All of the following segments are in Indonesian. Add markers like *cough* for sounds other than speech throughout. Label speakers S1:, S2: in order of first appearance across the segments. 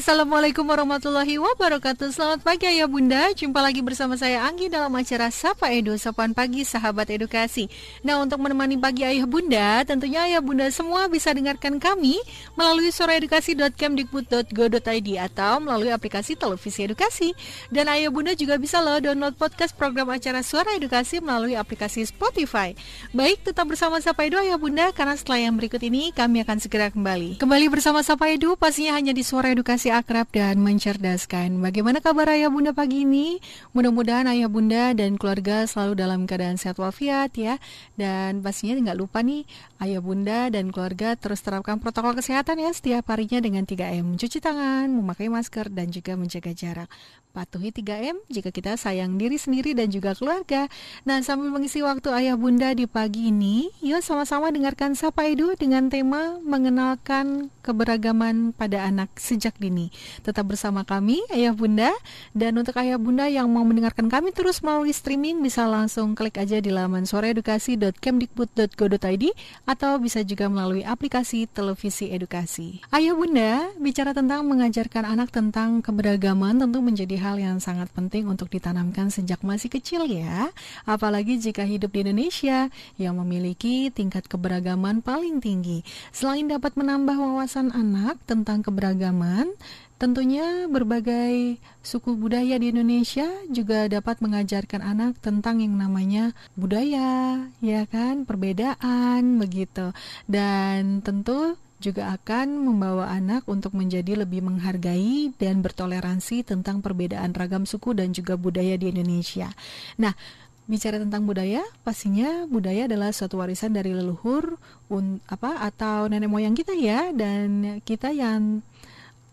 S1: Assalamualaikum warahmatullahi wabarakatuh. Selamat pagi ayah bunda. Jumpa lagi bersama saya Anggi dalam acara Sapa Edu Sapaan Pagi Sahabat Edukasi. Nah untuk menemani pagi ayah bunda Tentunya ayah bunda semua bisa dengarkan kami Melalui suaraedukasi.kemdikbud.go.id Atau melalui aplikasi televisi edukasi. Dan ayah bunda juga bisa loh download podcast program acara Suara Edukasi Melalui aplikasi Spotify. Baik tetap bersama Sapa Edu ayah bunda Karena setelah yang berikut ini kami akan segera kembali. Kembali bersama Sapa Edu pastinya hanya di Suara edukasi akrab dan mencerdaskan. Bagaimana kabar ayah bunda pagi ini? Mudah-mudahan ayah bunda dan keluarga selalu dalam keadaan sehat walafiat ya. Dan pastinya nggak lupa nih ayah bunda dan keluarga terus terapkan protokol kesehatan ya setiap harinya dengan 3M. Mencuci tangan, memakai masker, dan juga menjaga jarak. Patuhi 3M jika kita sayang diri sendiri dan juga keluarga. Nah, sambil mengisi waktu ayah bunda di pagi ini, yuk sama-sama dengarkan Sapa Edu dengan tema mengenalkan keberagaman pada anak sejak dini. Tetap bersama kami, ayah bunda. Dan untuk ayah bunda yang mau mendengarkan kami terus melalui streaming, bisa langsung klik aja di laman soreedukasi.kemdikbud.go.id atau bisa juga melalui aplikasi televisi edukasi. Ayah bunda, bicara tentang mengajarkan anak tentang keberagaman tentu menjadi hal yang sangat penting untuk ditanamkan sejak masih kecil ya. Apalagi jika hidup di Indonesia yang memiliki tingkat keberagaman paling tinggi. Selain dapat menambah wawasan anak tentang keberagaman, Tentunya berbagai suku budaya di Indonesia juga dapat mengajarkan anak tentang yang namanya budaya, ya kan, perbedaan begitu. Dan tentu juga akan membawa anak untuk menjadi lebih menghargai dan bertoleransi tentang perbedaan ragam suku dan juga budaya di Indonesia. Nah, bicara tentang budaya, pastinya budaya adalah suatu warisan dari leluhur un, apa atau nenek moyang kita ya dan kita yang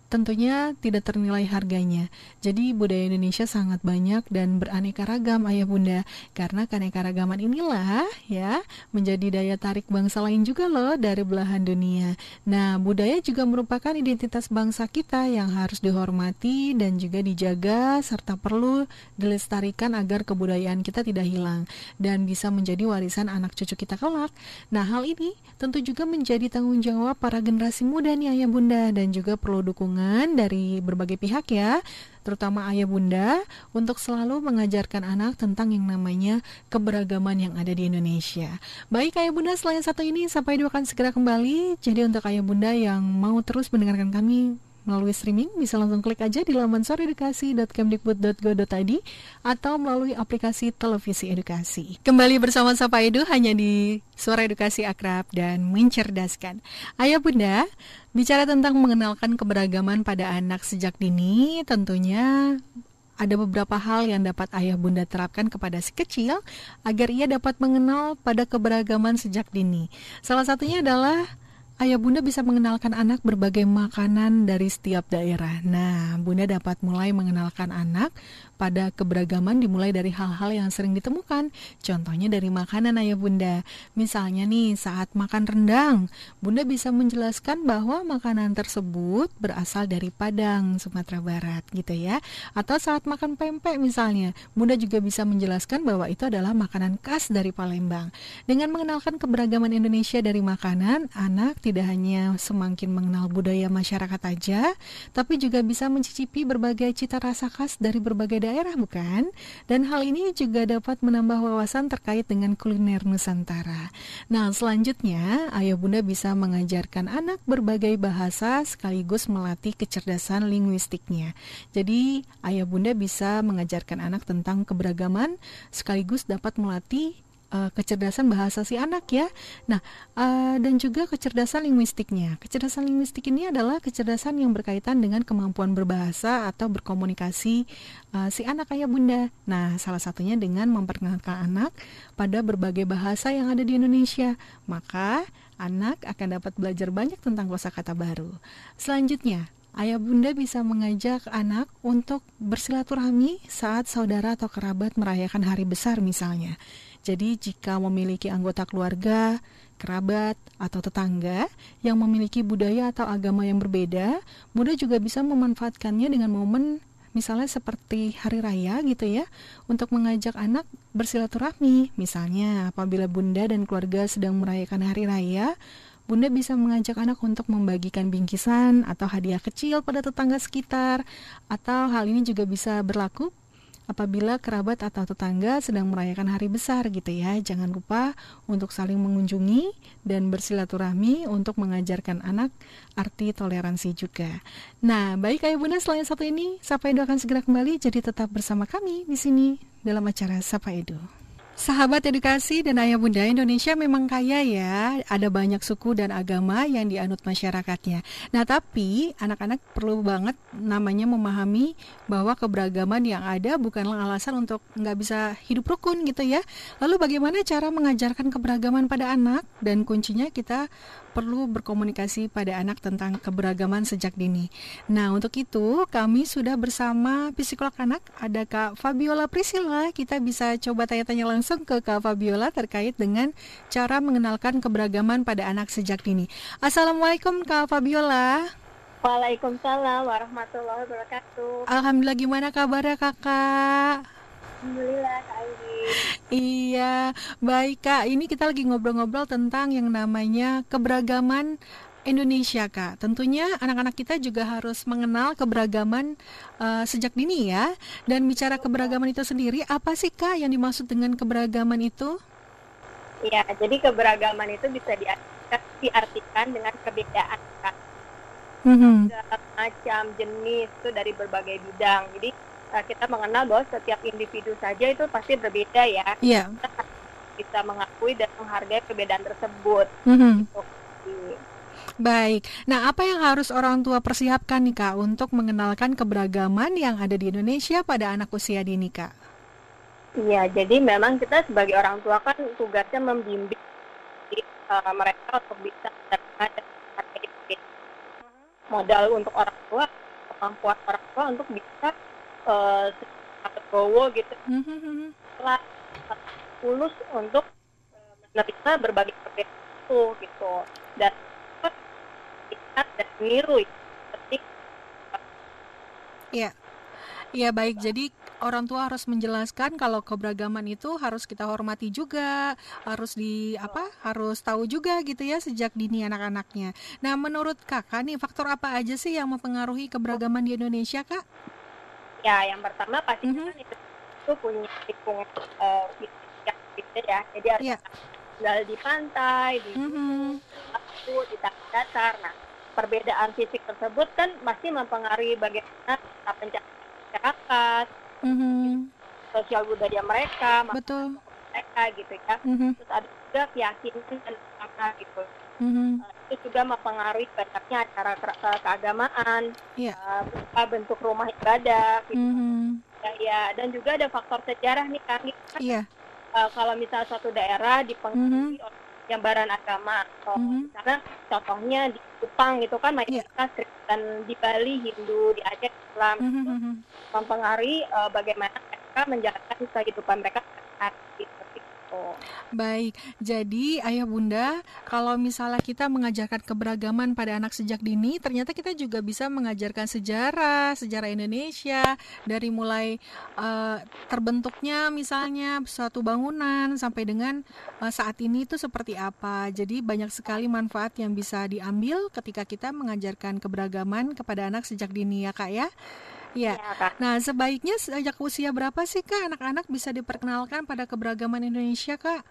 S1: tentunya tidak ternilai harganya. Jadi budaya Indonesia sangat banyak dan beraneka ragam ayah bunda. Karena keanekaragaman inilah ya menjadi daya tarik bangsa lain juga loh dari belahan dunia. Nah budaya juga merupakan identitas bangsa kita yang harus dihormati dan juga dijaga serta perlu dilestarikan agar kebudayaan kita tidak hilang dan bisa menjadi warisan anak cucu kita kelak. Nah hal ini tentu juga menjadi tanggung jawab para generasi muda nih ayah bunda dan juga perlu dukungan dukungan dari berbagai pihak ya, terutama ayah bunda, untuk selalu mengajarkan anak tentang yang namanya keberagaman yang ada di Indonesia. Baik ayah bunda, selain satu ini sampai dua akan segera kembali. Jadi untuk ayah bunda yang mau terus mendengarkan kami melalui streaming bisa langsung klik aja di laman soredukasi.kemdikbud.go.id atau melalui aplikasi televisi edukasi. Kembali bersama Sapa Edu hanya di Suara Edukasi Akrab dan Mencerdaskan. Ayah Bunda, bicara tentang mengenalkan keberagaman pada anak sejak dini, tentunya ada beberapa hal yang dapat ayah bunda terapkan kepada si kecil agar ia dapat mengenal pada keberagaman sejak dini. Salah satunya adalah Ayah bunda bisa mengenalkan anak berbagai makanan dari setiap daerah. Nah, bunda dapat mulai mengenalkan anak pada keberagaman dimulai dari hal-hal yang sering ditemukan. Contohnya dari makanan ayah bunda. Misalnya nih, saat makan rendang, bunda bisa menjelaskan bahwa makanan tersebut berasal dari Padang, Sumatera Barat gitu ya. Atau saat makan pempek misalnya, bunda juga bisa menjelaskan bahwa itu adalah makanan khas dari Palembang. Dengan mengenalkan keberagaman Indonesia dari makanan, anak tidak hanya semakin mengenal budaya masyarakat aja, tapi juga bisa mencicipi berbagai cita rasa khas dari berbagai daerah bukan? Dan hal ini juga dapat menambah wawasan terkait dengan kuliner Nusantara. Nah, selanjutnya ayah bunda bisa mengajarkan anak berbagai bahasa sekaligus melatih kecerdasan linguistiknya. Jadi, ayah bunda bisa mengajarkan anak tentang keberagaman sekaligus dapat melatih uh, kecerdasan bahasa si anak ya. Nah, uh, dan juga kecerdasan linguistiknya. Kecerdasan linguistik ini adalah kecerdasan yang berkaitan dengan kemampuan berbahasa atau berkomunikasi uh, si anak ayah bunda. Nah, salah satunya dengan memperkenalkan anak pada berbagai bahasa yang ada di Indonesia. Maka anak akan dapat belajar banyak tentang kosakata baru. Selanjutnya, Ayah bunda bisa mengajak anak untuk bersilaturahmi saat saudara atau kerabat merayakan hari besar misalnya. Jadi jika memiliki anggota keluarga, kerabat, atau tetangga yang memiliki budaya atau agama yang berbeda, Bunda juga bisa memanfaatkannya dengan momen misalnya seperti hari raya gitu ya, untuk mengajak anak bersilaturahmi. Misalnya apabila Bunda dan keluarga sedang merayakan hari raya, Bunda bisa mengajak anak untuk membagikan bingkisan atau hadiah kecil pada tetangga sekitar, atau hal ini juga bisa berlaku apabila kerabat atau tetangga sedang merayakan hari besar gitu ya. Jangan lupa untuk saling mengunjungi dan bersilaturahmi untuk mengajarkan anak arti toleransi juga. Nah, baik Ayah Bunda selain satu ini, Sapa Edu akan segera kembali jadi tetap bersama kami di sini dalam acara Sapa Edu. Sahabat edukasi dan ayah bunda Indonesia memang kaya ya, ada banyak suku dan agama yang dianut masyarakatnya. Nah tapi anak-anak perlu banget namanya memahami bahwa keberagaman yang ada bukanlah alasan untuk nggak bisa hidup rukun gitu ya. Lalu bagaimana cara mengajarkan keberagaman pada anak dan kuncinya kita perlu berkomunikasi pada anak tentang keberagaman sejak dini. Nah, untuk itu kami sudah bersama psikolog anak, ada Kak Fabiola Priscilla. Kita bisa coba tanya-tanya langsung ke Kak Fabiola terkait dengan cara mengenalkan keberagaman pada anak sejak dini. Assalamualaikum Kak Fabiola.
S2: Waalaikumsalam warahmatullahi wabarakatuh.
S1: Alhamdulillah gimana kabarnya kakak?
S2: Alhamdulillah Kak
S1: Iya, baik Kak. Ini kita lagi ngobrol-ngobrol tentang yang namanya keberagaman Indonesia Kak. Tentunya anak-anak kita juga harus mengenal keberagaman uh, sejak dini ya. Dan bicara keberagaman itu sendiri, apa sih Kak yang dimaksud dengan keberagaman itu?
S2: Ya, jadi keberagaman itu bisa diartikan, diartikan dengan perbedaan Kak. Mm-hmm. macam jenis itu dari berbagai bidang. Jadi uh, kita mengenal bahwa setiap individu saja itu pasti berbeda ya.
S1: Iya.
S2: Kita bisa mengakui dan menghargai perbedaan tersebut.
S1: Mm-hmm. Gitu. Baik. Nah, apa yang harus orang tua persiapkan nih Kak untuk mengenalkan keberagaman yang ada di Indonesia pada anak usia dini Kak?
S2: Iya, jadi memang kita sebagai orang tua kan tugasnya membimbing uh, mereka untuk bisa mendapatkan modal untuk orang tua, kemampuan orang tua untuk bisa uh, Gowo gitu mm-hmm. telah tulus untuk uh, menerima berbagai perbedaan itu gitu dan lihat dan niru seperti
S1: Iya. Iya baik. Jadi orang tua harus menjelaskan kalau keberagaman itu harus kita hormati juga, harus di apa? Harus tahu juga gitu ya sejak dini anak-anaknya. Nah, menurut Kakak nih faktor apa aja sih yang mempengaruhi keberagaman di Indonesia, Kak?
S2: Ya yang pertama pasti mm -hmm. kan itu punya lingkungan uh, yang beda ya jadi harus yeah. tinggal di pantai di mm -hmm. di tanah datar nah perbedaan fisik tersebut kan pasti mempengaruhi bagaimana pencapaian masyarakat mm -hmm. sosial budaya mereka
S1: betul
S2: mereka gitu ya mm -hmm. terus ada juga keyakinan dan apa gitu mm-hmm. uh, itu juga mempengaruhi banyaknya acara ke keagamaan, yeah. Iya. uh, bentuk rumah ibadah, gitu. mm-hmm. ya, ya, dan juga ada faktor sejarah nih kami. Kan, yeah. uh, kalau misal suatu daerah dipengaruhi mm-hmm. oleh gambaran agama, so, mm-hmm. misalnya contohnya di Jepang gitu kan mayoritas yeah. Kristen di Bali Hindu, di Aceh Islam, mm-hmm. itu mm-hmm. mempengaruhi uh, bagaimana mereka menjalankan kehidupan mereka gitu.
S1: Baik, jadi ayah bunda, kalau misalnya kita mengajarkan keberagaman pada anak sejak dini, ternyata kita juga bisa mengajarkan sejarah, sejarah Indonesia dari mulai uh, terbentuknya misalnya suatu bangunan sampai dengan uh, saat ini itu seperti apa. Jadi banyak sekali manfaat yang bisa diambil ketika kita mengajarkan keberagaman kepada anak sejak dini ya kak ya. Ya. ya nah, sebaiknya sejak usia berapa sih Kak anak-anak bisa diperkenalkan pada keberagaman Indonesia, Kak?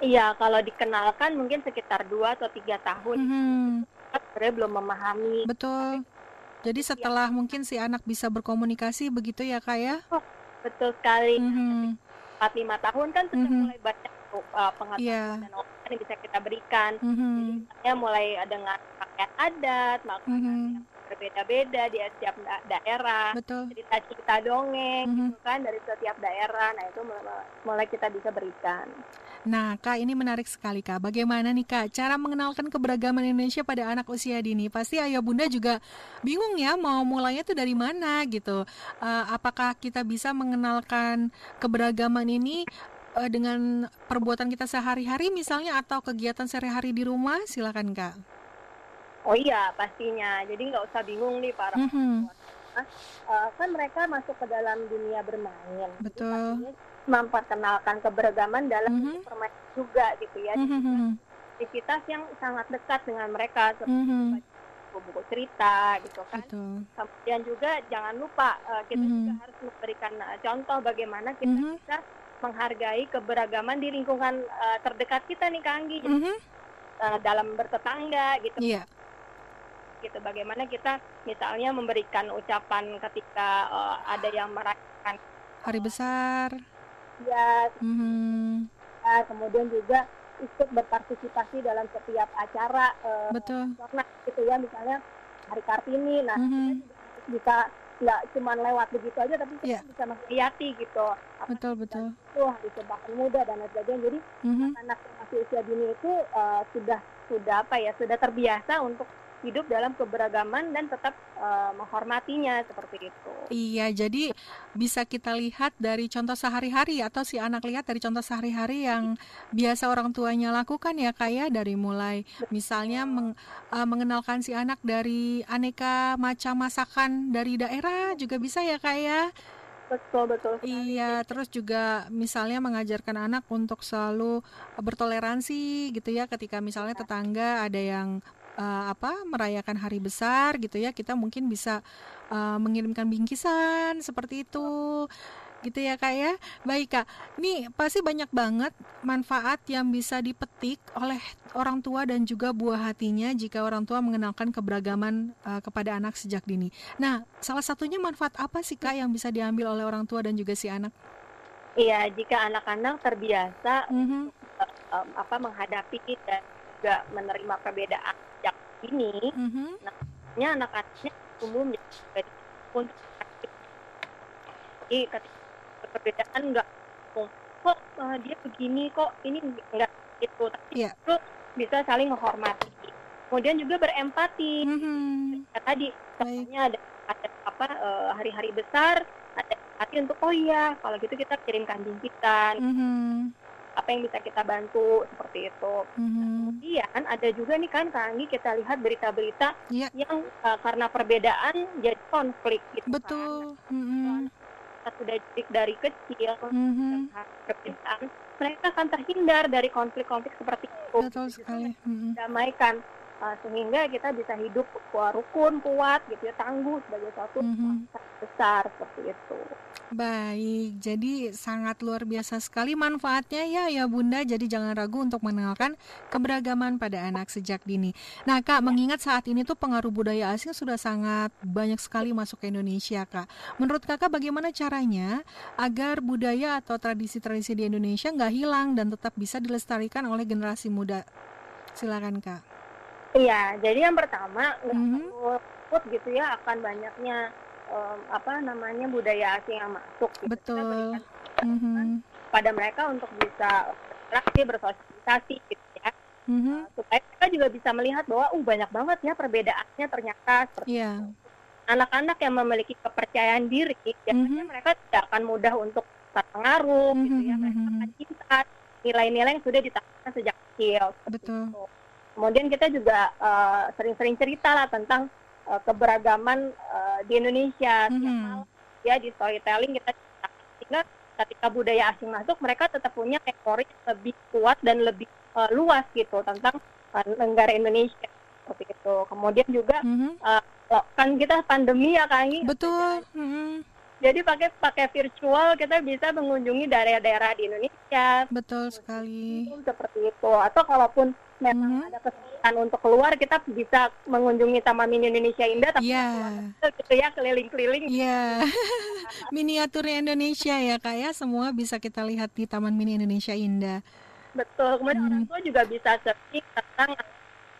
S2: Iya, kalau dikenalkan mungkin sekitar 2 atau tiga tahun. Hmm. Sebenarnya belum memahami.
S1: Betul. Jadi iya. setelah ya. mungkin si anak bisa berkomunikasi begitu ya, Kak ya?
S2: Oh, betul sekali. Hmm. 4 5 tahun kan sudah hmm. mulai banyak uh, pengetahuan yeah. dan yang bisa kita berikan. Hmm. Jadi mulai dengan pakaian adat, makanan hmm berbeda-beda di setiap da daerah.
S1: Betul.
S2: Cerita-cerita dongeng mm -hmm. gitu kan dari setiap daerah. Nah, itu mulai kita bisa berikan.
S1: Nah, Kak, ini menarik sekali, Kak. Bagaimana nih, Kak, cara mengenalkan keberagaman Indonesia pada anak usia dini? Pasti ayah bunda juga bingung ya, mau mulainya tuh dari mana gitu. Uh, apakah kita bisa mengenalkan keberagaman ini uh, dengan perbuatan kita sehari-hari misalnya atau kegiatan sehari-hari di rumah? Silakan, Kak.
S2: Oh iya pastinya. Jadi nggak usah bingung nih para mm -hmm. uh, kan mereka masuk ke dalam dunia bermain.
S1: Betul.
S2: memperkenalkan keberagaman dalam mm -hmm. permainan juga gitu ya. Mm -hmm. aktivitas yang sangat dekat dengan mereka seperti mm -hmm. buku-buku cerita gitu kan. Betul. Kemudian juga jangan lupa uh, kita mm -hmm. juga harus memberikan uh, contoh bagaimana kita mm -hmm. bisa menghargai keberagaman di lingkungan uh, terdekat kita nih Kang Anggi. Mm -hmm. uh, dalam bertetangga gitu. Yeah gitu bagaimana kita misalnya memberikan ucapan ketika uh, ada yang merayakan
S1: hari besar
S2: ya mm-hmm. ya kemudian juga ikut berpartisipasi dalam setiap acara uh,
S1: betul
S2: karena gitu ya misalnya hari kartini nah mm-hmm. kita bisa nggak cuma lewat begitu aja tapi kita yeah. bisa menghayati gitu
S1: Apa betul betul
S2: itu hari sebakan muda dan lain sebagainya jadi mm-hmm. anak yang masih usia dini itu uh, sudah sudah apa ya sudah terbiasa untuk hidup dalam keberagaman dan tetap uh, menghormatinya seperti itu.
S1: Iya, jadi bisa kita lihat dari contoh sehari-hari atau si anak lihat dari contoh sehari-hari yang biasa orang tuanya lakukan ya Kak ya dari mulai misalnya meng, uh, mengenalkan si anak dari aneka macam masakan dari daerah juga bisa ya Kak ya.
S2: Betul betul.
S1: Iya, terus juga misalnya mengajarkan anak untuk selalu bertoleransi gitu ya ketika misalnya tetangga ada yang uh, apa merayakan hari besar gitu ya kita mungkin bisa uh, mengirimkan bingkisan seperti itu gitu ya kak ya. Baik kak ini pasti banyak banget manfaat yang bisa dipetik oleh orang tua dan juga buah hatinya jika orang tua mengenalkan keberagaman uh, kepada anak sejak dini. Nah salah satunya manfaat apa sih kak yang bisa diambil oleh orang tua dan juga si anak?
S2: Iya jika anak-anak terbiasa mm -hmm. um, apa menghadapi dan juga menerima perbedaan ini. Mm-hmm. nah anak-anaknya tumbuh menjadi untuk jadi ketika perbedaan enggak kok uh, dia begini kok ini enggak itu tapi yeah. itu bisa saling menghormati. Kemudian juga berempati. Mm-hmm. tadi contohnya ada ada apa uh, hari-hari besar ada empati untuk oh iya kalau gitu kita kirimkan bingkisan mm-hmm apa yang bisa kita bantu seperti itu. Mm-hmm. Kemudian ada juga nih kan Kang kita lihat berita-berita yeah. yang uh, karena perbedaan jadi konflik gitu
S1: Betul. kan. Mm-hmm.
S2: Kita sudah didik dari kecil mm-hmm. perbedaan, mereka akan terhindar dari konflik-konflik seperti itu.
S1: Betul sekali. Mm-hmm.
S2: Damaikan uh, sehingga kita bisa hidup rukun kuat gitu ya tangguh sebagai suatu mm-hmm. besar seperti itu.
S1: Baik, jadi sangat luar biasa sekali manfaatnya ya ya Bunda. Jadi jangan ragu untuk mengenalkan keberagaman pada anak sejak dini. Nah Kak, mengingat saat ini tuh pengaruh budaya asing sudah sangat banyak sekali masuk ke Indonesia Kak. Menurut Kakak bagaimana caranya agar budaya atau tradisi-tradisi di Indonesia nggak hilang dan tetap bisa dilestarikan oleh generasi muda? Silakan Kak.
S2: Iya, jadi yang pertama nggak mm -hmm. gitu ya akan banyaknya um, apa namanya budaya asing yang masuk.
S1: Gitu. Betul. Mm-hmm.
S2: Pada mereka untuk bisa berinteraksi, bersosialisasi gitu ya. Mm-hmm. Uh, supaya mereka juga bisa melihat bahwa uh banyak banget ya perbedaannya ternyata seperti yeah. itu. Anak-anak yang memiliki kepercayaan diri biasanya mm-hmm. mereka tidak akan mudah untuk terpengaruh mm-hmm. gitu ya. Mereka mm-hmm. akan cinta nilai-nilai yang sudah ditanamkan sejak kecil.
S1: Betul. Itu.
S2: Kemudian kita juga uh, sering-sering cerita lah tentang uh, keberagaman uh, di Indonesia. Mm -hmm. ya di storytelling kita sehingga ketika budaya asing masuk mereka tetap punya memori lebih kuat dan lebih uh, luas gitu tentang uh, negara Indonesia seperti itu. Kemudian juga mm -hmm. uh, kan kita pandemi ya kang
S1: betul. Mm -hmm.
S2: jadi pakai pakai virtual kita bisa mengunjungi daerah-daerah di Indonesia.
S1: Betul sekali.
S2: Seperti itu. Atau kalaupun memang mm -hmm. ada kesempatan untuk keluar kita bisa mengunjungi Taman Mini Indonesia Indah tapi
S1: yeah.
S2: gitu ya keliling-keliling.
S1: Iya. Yeah. *laughs* Miniaturnya Indonesia ya Kak ya semua bisa kita lihat di Taman Mini Indonesia Indah.
S2: Betul. Kemudian mm. orang tua juga bisa searching tentang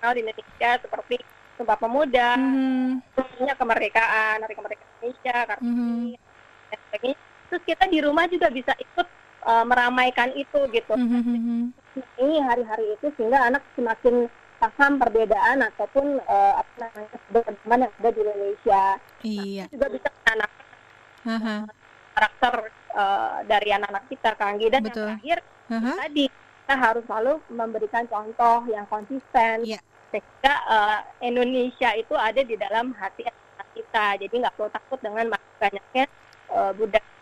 S2: hal di Indonesia seperti Sumpah Pemuda, mm. kemerdekaan, Hari Kemerdekaan Indonesia, Kartini, mm. dan sebagainya. Terus kita di rumah juga bisa ikut uh, meramaikan itu gitu. Mm -hmm. Ini hari-hari itu sehingga anak semakin paham perbedaan ataupun uh, apa namanya keberagaman yang ada di Indonesia.
S1: Iya.
S2: Nah, juga bisa anak -huh. karakter uh, dari anak-anak kita Kanggi dan Betul. yang terakhir tadi kita harus selalu memberikan contoh yang konsisten yeah. sehingga uh, Indonesia itu ada di dalam hati anak kita. Jadi nggak perlu takut dengan banyaknya uh, budaya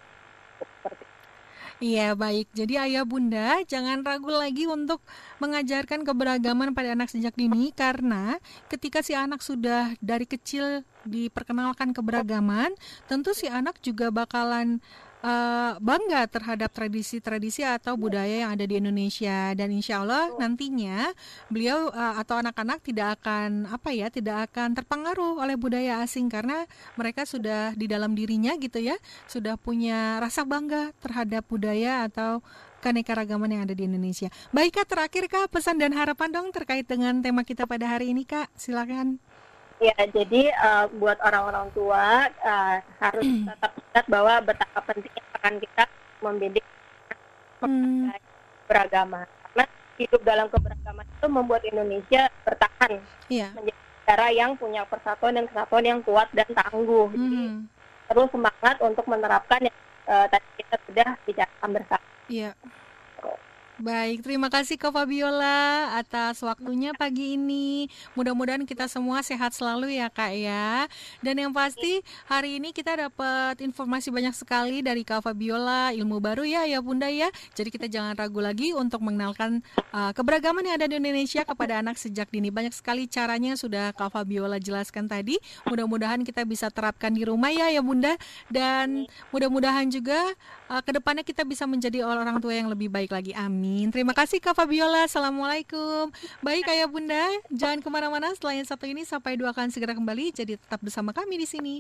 S1: Iya baik, jadi ayah bunda jangan ragu lagi untuk mengajarkan keberagaman pada anak sejak dini karena ketika si anak sudah dari kecil diperkenalkan keberagaman, tentu si anak juga bakalan uh, bangga terhadap tradisi-tradisi atau budaya yang ada di Indonesia dan insya Allah nantinya beliau uh, atau anak-anak tidak akan apa ya tidak akan terpengaruh oleh budaya asing karena mereka sudah di dalam dirinya gitu ya sudah punya rasa bangga terhadap budaya atau keanekaragaman yang ada di Indonesia. Baik kak, terakhir kak pesan dan harapan dong terkait dengan tema kita pada hari ini kak, silakan.
S2: Ya, jadi uh, buat orang-orang tua uh, harus tetap ingat bahwa betapa pentingnya akan kita mendidik hmm. beragama. Karena hidup dalam keberagaman itu membuat Indonesia bertahan yeah. menjadi negara yang punya persatuan dan kesatuan yang kuat dan tangguh. Hmm. Jadi terus semangat untuk menerapkan yang uh, tadi kita sudah bicarakan bersama.
S1: Yeah. Baik, terima kasih Kak Fabiola atas waktunya pagi ini. Mudah-mudahan kita semua sehat selalu ya Kak ya. Dan yang pasti hari ini kita dapat informasi banyak sekali dari Kak Fabiola, ilmu baru ya ya Bunda ya. Jadi kita jangan ragu lagi untuk mengenalkan uh, keberagaman yang ada di Indonesia kepada anak sejak dini. Banyak sekali caranya sudah Kak Fabiola jelaskan tadi. Mudah-mudahan kita bisa terapkan di rumah ya ya Bunda. Dan mudah-mudahan juga uh, ke depannya kita bisa menjadi orang tua yang lebih baik lagi. Amin. Amin. Terima kasih Kak Fabiola. Assalamualaikum. Baik Ayah Bunda, jangan ke mana-mana. Selain satu ini, sampai dua akan segera kembali. Jadi tetap bersama kami di sini.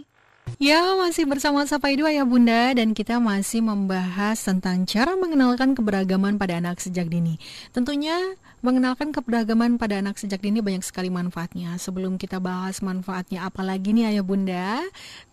S1: Ya, masih bersama Sapa Idu Ayah Bunda dan kita masih membahas tentang cara mengenalkan keberagaman pada anak sejak dini. Tentunya mengenalkan keberagaman pada anak sejak dini banyak sekali manfaatnya. Sebelum kita bahas manfaatnya apalagi nih Ayah Bunda,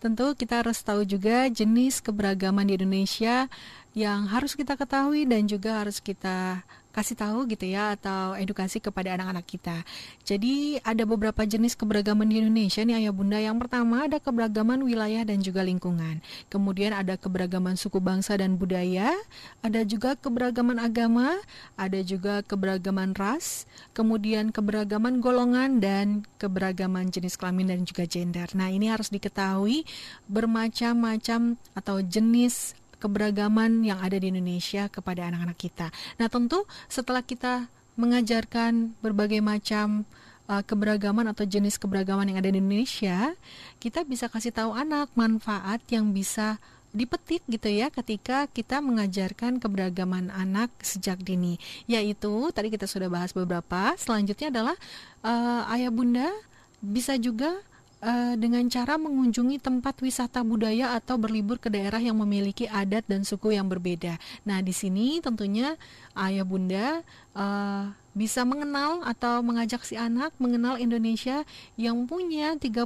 S1: tentu kita harus tahu juga jenis keberagaman di Indonesia yang harus kita ketahui dan juga harus kita kasih tahu gitu ya atau edukasi kepada anak-anak kita. Jadi ada beberapa jenis keberagaman di Indonesia nih Ayah Bunda. Yang pertama ada keberagaman wilayah dan juga lingkungan. Kemudian ada keberagaman suku bangsa dan budaya, ada juga keberagaman agama, ada juga keberagaman ras, kemudian keberagaman golongan dan keberagaman jenis kelamin dan juga gender. Nah, ini harus diketahui bermacam-macam atau jenis keberagaman yang ada di Indonesia kepada anak-anak kita. Nah, tentu setelah kita mengajarkan berbagai macam uh, keberagaman atau jenis keberagaman yang ada di Indonesia, kita bisa kasih tahu anak manfaat yang bisa dipetik gitu ya ketika kita mengajarkan keberagaman anak sejak dini yaitu tadi kita sudah bahas beberapa selanjutnya adalah uh, ayah bunda bisa juga uh, dengan cara mengunjungi tempat wisata budaya atau berlibur ke daerah yang memiliki adat dan suku yang berbeda. Nah, di sini tentunya ayah bunda uh, bisa mengenal atau mengajak si anak mengenal Indonesia yang punya 34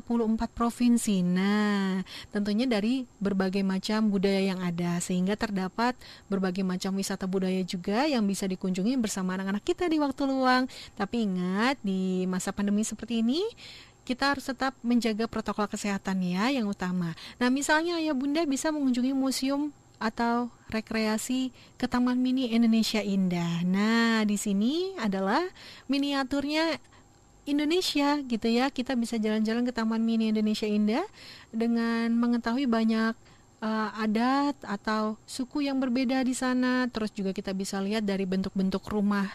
S1: provinsi. Nah, tentunya dari berbagai macam budaya yang ada sehingga terdapat berbagai macam wisata budaya juga yang bisa dikunjungi bersama anak-anak kita di waktu luang. Tapi ingat di masa pandemi seperti ini kita harus tetap menjaga protokol kesehatan ya yang utama. Nah, misalnya ya Bunda bisa mengunjungi museum atau rekreasi ke Taman Mini Indonesia Indah. Nah, di sini adalah miniaturnya Indonesia gitu ya. Kita bisa jalan-jalan ke Taman Mini Indonesia Indah dengan mengetahui banyak uh, adat atau suku yang berbeda di sana. Terus juga kita bisa lihat dari bentuk-bentuk rumah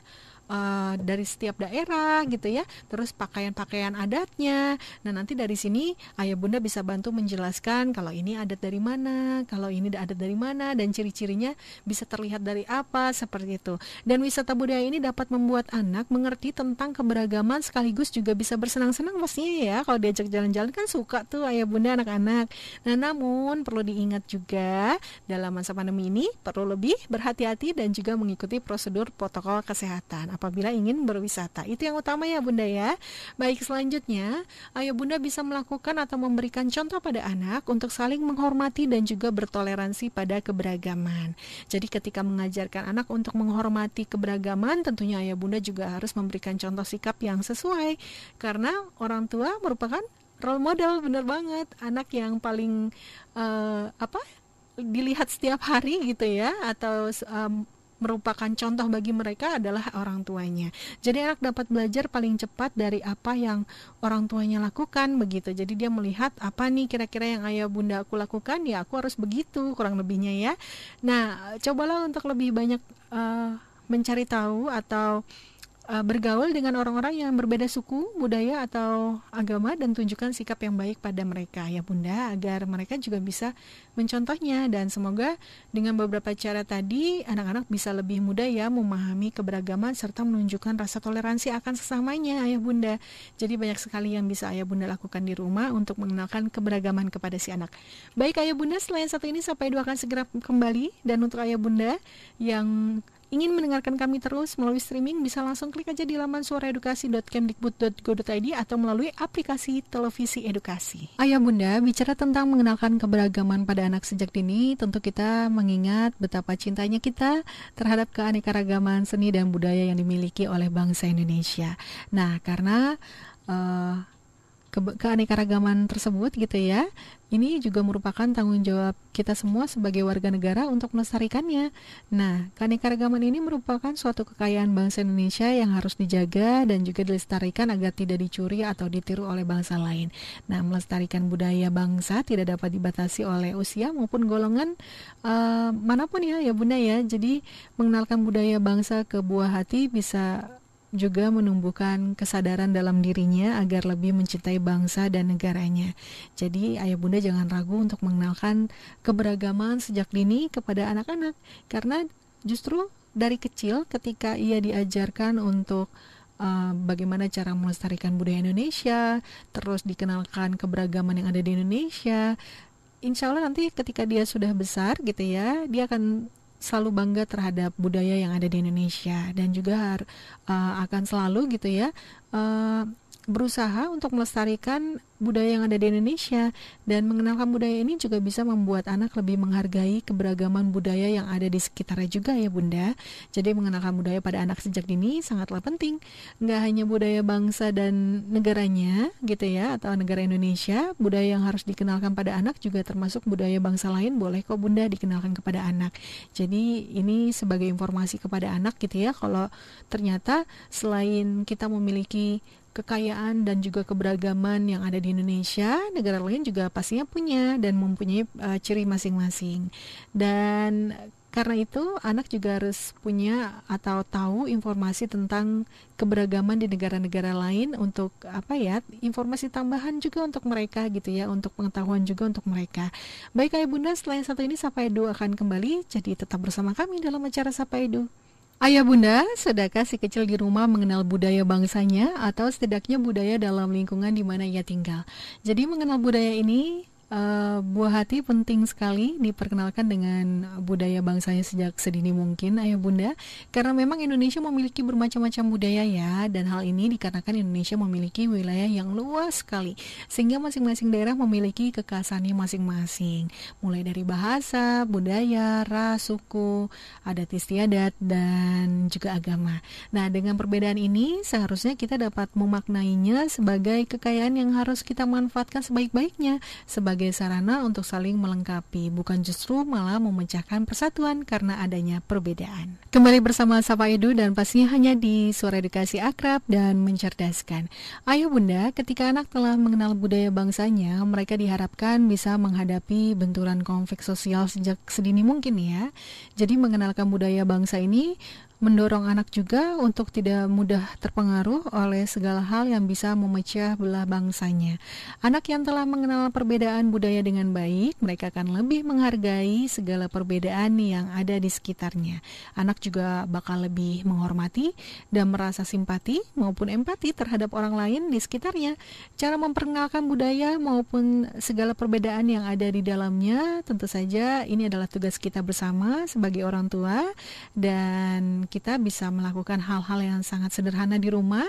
S1: uh, dari setiap daerah gitu ya. Terus pakaian-pakaian adatnya. Nah nanti dari sini ayah bunda bisa bantu menjelaskan kalau ini adat dari mana kalau ini adat dari mana dan ciri-cirinya bisa terlihat dari apa seperti itu. Dan wisata budaya ini dapat membuat anak mengerti tentang keberagaman sekaligus juga bisa bersenang-senang pastinya ya. Kalau diajak jalan-jalan kan suka tuh ayah bunda anak-anak. Nah namun perlu diingat juga dalam masa pandemi ini perlu lebih berhati-hati dan juga mengikuti prosedur protokol kesehatan apabila ingin berwisata. Itu yang utama ya Bunda ya. Baik selanjutnya, ayah Bunda bisa melakukan atau memberikan contoh pada anak untuk saling menghormati dan juga bertoleransi pada keberagaman. Jadi ketika mengajarkan anak untuk menghormati keberagaman, tentunya ayah Bunda juga harus memberikan contoh sikap yang sesuai karena orang tua merupakan role model bener banget anak yang paling uh, apa dilihat setiap hari gitu ya atau um, merupakan contoh bagi mereka adalah orang tuanya. Jadi anak dapat belajar paling cepat dari apa yang orang tuanya lakukan begitu. Jadi dia melihat apa nih kira-kira yang ayah bunda aku lakukan ya aku harus begitu kurang lebihnya ya. Nah cobalah untuk lebih banyak uh, mencari tahu atau uh, bergaul dengan orang-orang yang berbeda suku, budaya atau agama dan tunjukkan sikap yang baik pada mereka ya Bunda agar mereka juga bisa mencontohnya dan semoga dengan beberapa cara tadi anak-anak bisa lebih mudah ya memahami keberagaman serta menunjukkan rasa toleransi akan sesamanya Ayah Bunda. Jadi banyak sekali yang bisa Ayah Bunda lakukan di rumah untuk mengenalkan keberagaman kepada si anak. Baik Ayah Bunda, selain satu ini sampai dua akan segera kembali dan untuk Ayah Bunda yang ingin mendengarkan kami terus melalui streaming bisa langsung klik aja di laman suaraedukasi.kemdikbud.go.id atau melalui aplikasi televisi edukasi. Ayah Bunda, bicara tentang mengenalkan keberagaman pada anak sejak dini, tentu kita mengingat betapa cintanya kita terhadap keanekaragaman seni dan budaya yang dimiliki oleh bangsa Indonesia. Nah, karena uh, ke keanekaragaman tersebut gitu ya. Ini juga merupakan tanggung jawab kita semua sebagai warga negara untuk melestarikannya. Nah, keanekaragaman ini merupakan suatu kekayaan bangsa Indonesia yang harus dijaga dan juga dilestarikan agar tidak dicuri atau ditiru oleh bangsa lain. Nah, melestarikan budaya bangsa tidak dapat dibatasi oleh usia maupun golongan uh, mana pun ya, ya Bunda ya. Jadi, mengenalkan budaya bangsa ke buah hati bisa juga menumbuhkan kesadaran dalam dirinya agar lebih mencintai bangsa dan negaranya. Jadi ayah bunda jangan ragu untuk mengenalkan keberagaman sejak dini kepada anak-anak karena justru dari kecil ketika ia diajarkan untuk uh, bagaimana cara melestarikan budaya Indonesia, terus dikenalkan keberagaman yang ada di Indonesia. Insya Allah nanti ketika dia sudah besar gitu ya, dia akan selalu bangga terhadap budaya yang ada di Indonesia dan juga uh, akan selalu gitu ya uh, berusaha untuk melestarikan budaya yang ada di Indonesia dan mengenalkan budaya ini juga bisa membuat anak lebih menghargai keberagaman budaya yang ada di sekitarnya juga ya Bunda. Jadi mengenalkan budaya pada anak sejak dini sangatlah penting. Nggak hanya budaya bangsa dan negaranya gitu ya atau negara Indonesia, budaya yang harus dikenalkan pada anak juga termasuk budaya bangsa lain boleh kok Bunda dikenalkan kepada anak. Jadi ini sebagai informasi kepada anak gitu ya kalau ternyata selain kita memiliki kekayaan dan juga keberagaman yang ada di Indonesia, negara lain juga pastinya punya dan mempunyai uh, ciri masing-masing. Dan karena itu anak juga harus punya atau tahu informasi tentang keberagaman di negara-negara lain untuk apa ya informasi tambahan juga untuk mereka gitu ya untuk pengetahuan juga untuk mereka. Baik ayah bunda selain satu ini Sapa Edu akan kembali jadi tetap bersama kami dalam acara Sapa Edu. Ayah bunda, sudahkah si kecil di rumah mengenal budaya bangsanya atau setidaknya budaya dalam lingkungan di mana ia tinggal? Jadi mengenal budaya ini Uh, buah hati penting sekali diperkenalkan dengan budaya bangsanya sejak sedini mungkin ayah bunda karena memang Indonesia memiliki bermacam-macam budaya ya dan hal ini dikarenakan Indonesia memiliki wilayah yang luas sekali sehingga masing-masing daerah memiliki kekhasannya masing-masing mulai dari bahasa, budaya, ras, suku, adat istiadat dan juga agama. Nah dengan perbedaan ini seharusnya kita dapat memaknainya sebagai kekayaan yang harus kita manfaatkan sebaik-baiknya sebagai sebagai sarana untuk saling melengkapi, bukan justru malah memecahkan persatuan karena adanya perbedaan. Kembali bersama Sapa Edu dan pastinya hanya di Suara Edukasi Akrab dan Mencerdaskan. Ayo Bunda, ketika anak telah mengenal budaya bangsanya, mereka diharapkan bisa menghadapi benturan konflik sosial sejak sedini mungkin ya. Jadi mengenalkan budaya bangsa ini mendorong anak juga untuk tidak mudah terpengaruh oleh segala hal yang bisa memecah belah bangsanya. Anak yang telah mengenal perbedaan budaya dengan baik, mereka akan lebih menghargai segala perbedaan yang ada di sekitarnya. Anak juga bakal lebih menghormati dan merasa simpati maupun empati terhadap orang lain di sekitarnya. Cara memperkenalkan budaya maupun segala perbedaan yang ada di dalamnya, tentu saja ini adalah tugas kita bersama sebagai orang tua dan kita bisa melakukan hal-hal yang sangat sederhana di rumah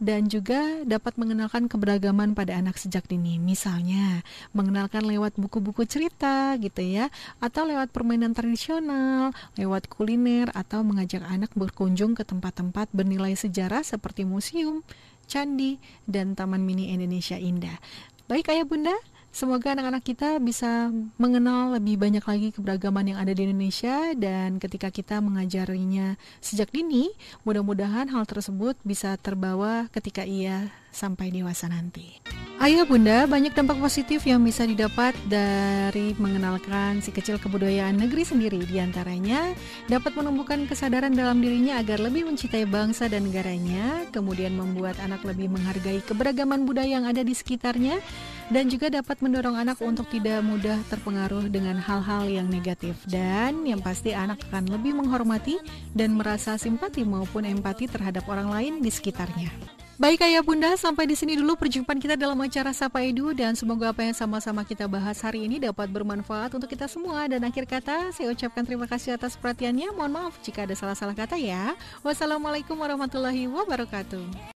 S1: dan juga dapat mengenalkan keberagaman pada anak sejak dini. Misalnya, mengenalkan lewat buku-buku cerita gitu ya, atau lewat permainan tradisional, lewat kuliner atau mengajak anak berkunjung ke tempat-tempat bernilai sejarah seperti museum, candi, dan Taman Mini Indonesia Indah. Baik Ayah Bunda, Semoga anak-anak kita bisa mengenal lebih banyak lagi keberagaman yang ada di Indonesia dan ketika kita mengajarinya sejak dini, mudah-mudahan hal tersebut bisa terbawa ketika ia sampai dewasa nanti. Ayah bunda, banyak dampak positif yang bisa didapat dari mengenalkan si kecil kebudayaan negeri sendiri. Di antaranya dapat menumbuhkan kesadaran dalam dirinya agar lebih mencintai bangsa dan negaranya, kemudian membuat anak lebih menghargai keberagaman budaya yang ada di sekitarnya, dan juga dapat mendorong anak untuk tidak mudah terpengaruh dengan hal-hal yang negatif. Dan yang pasti anak akan lebih menghormati dan merasa simpati maupun empati terhadap orang lain di sekitarnya. Baik ayah bunda, sampai di sini dulu perjumpaan kita dalam acara Sapa Edu dan semoga apa yang sama-sama kita bahas hari ini dapat bermanfaat untuk kita semua. Dan akhir kata, saya ucapkan terima kasih atas perhatiannya. Mohon maaf jika ada salah-salah kata ya. Wassalamualaikum warahmatullahi wabarakatuh.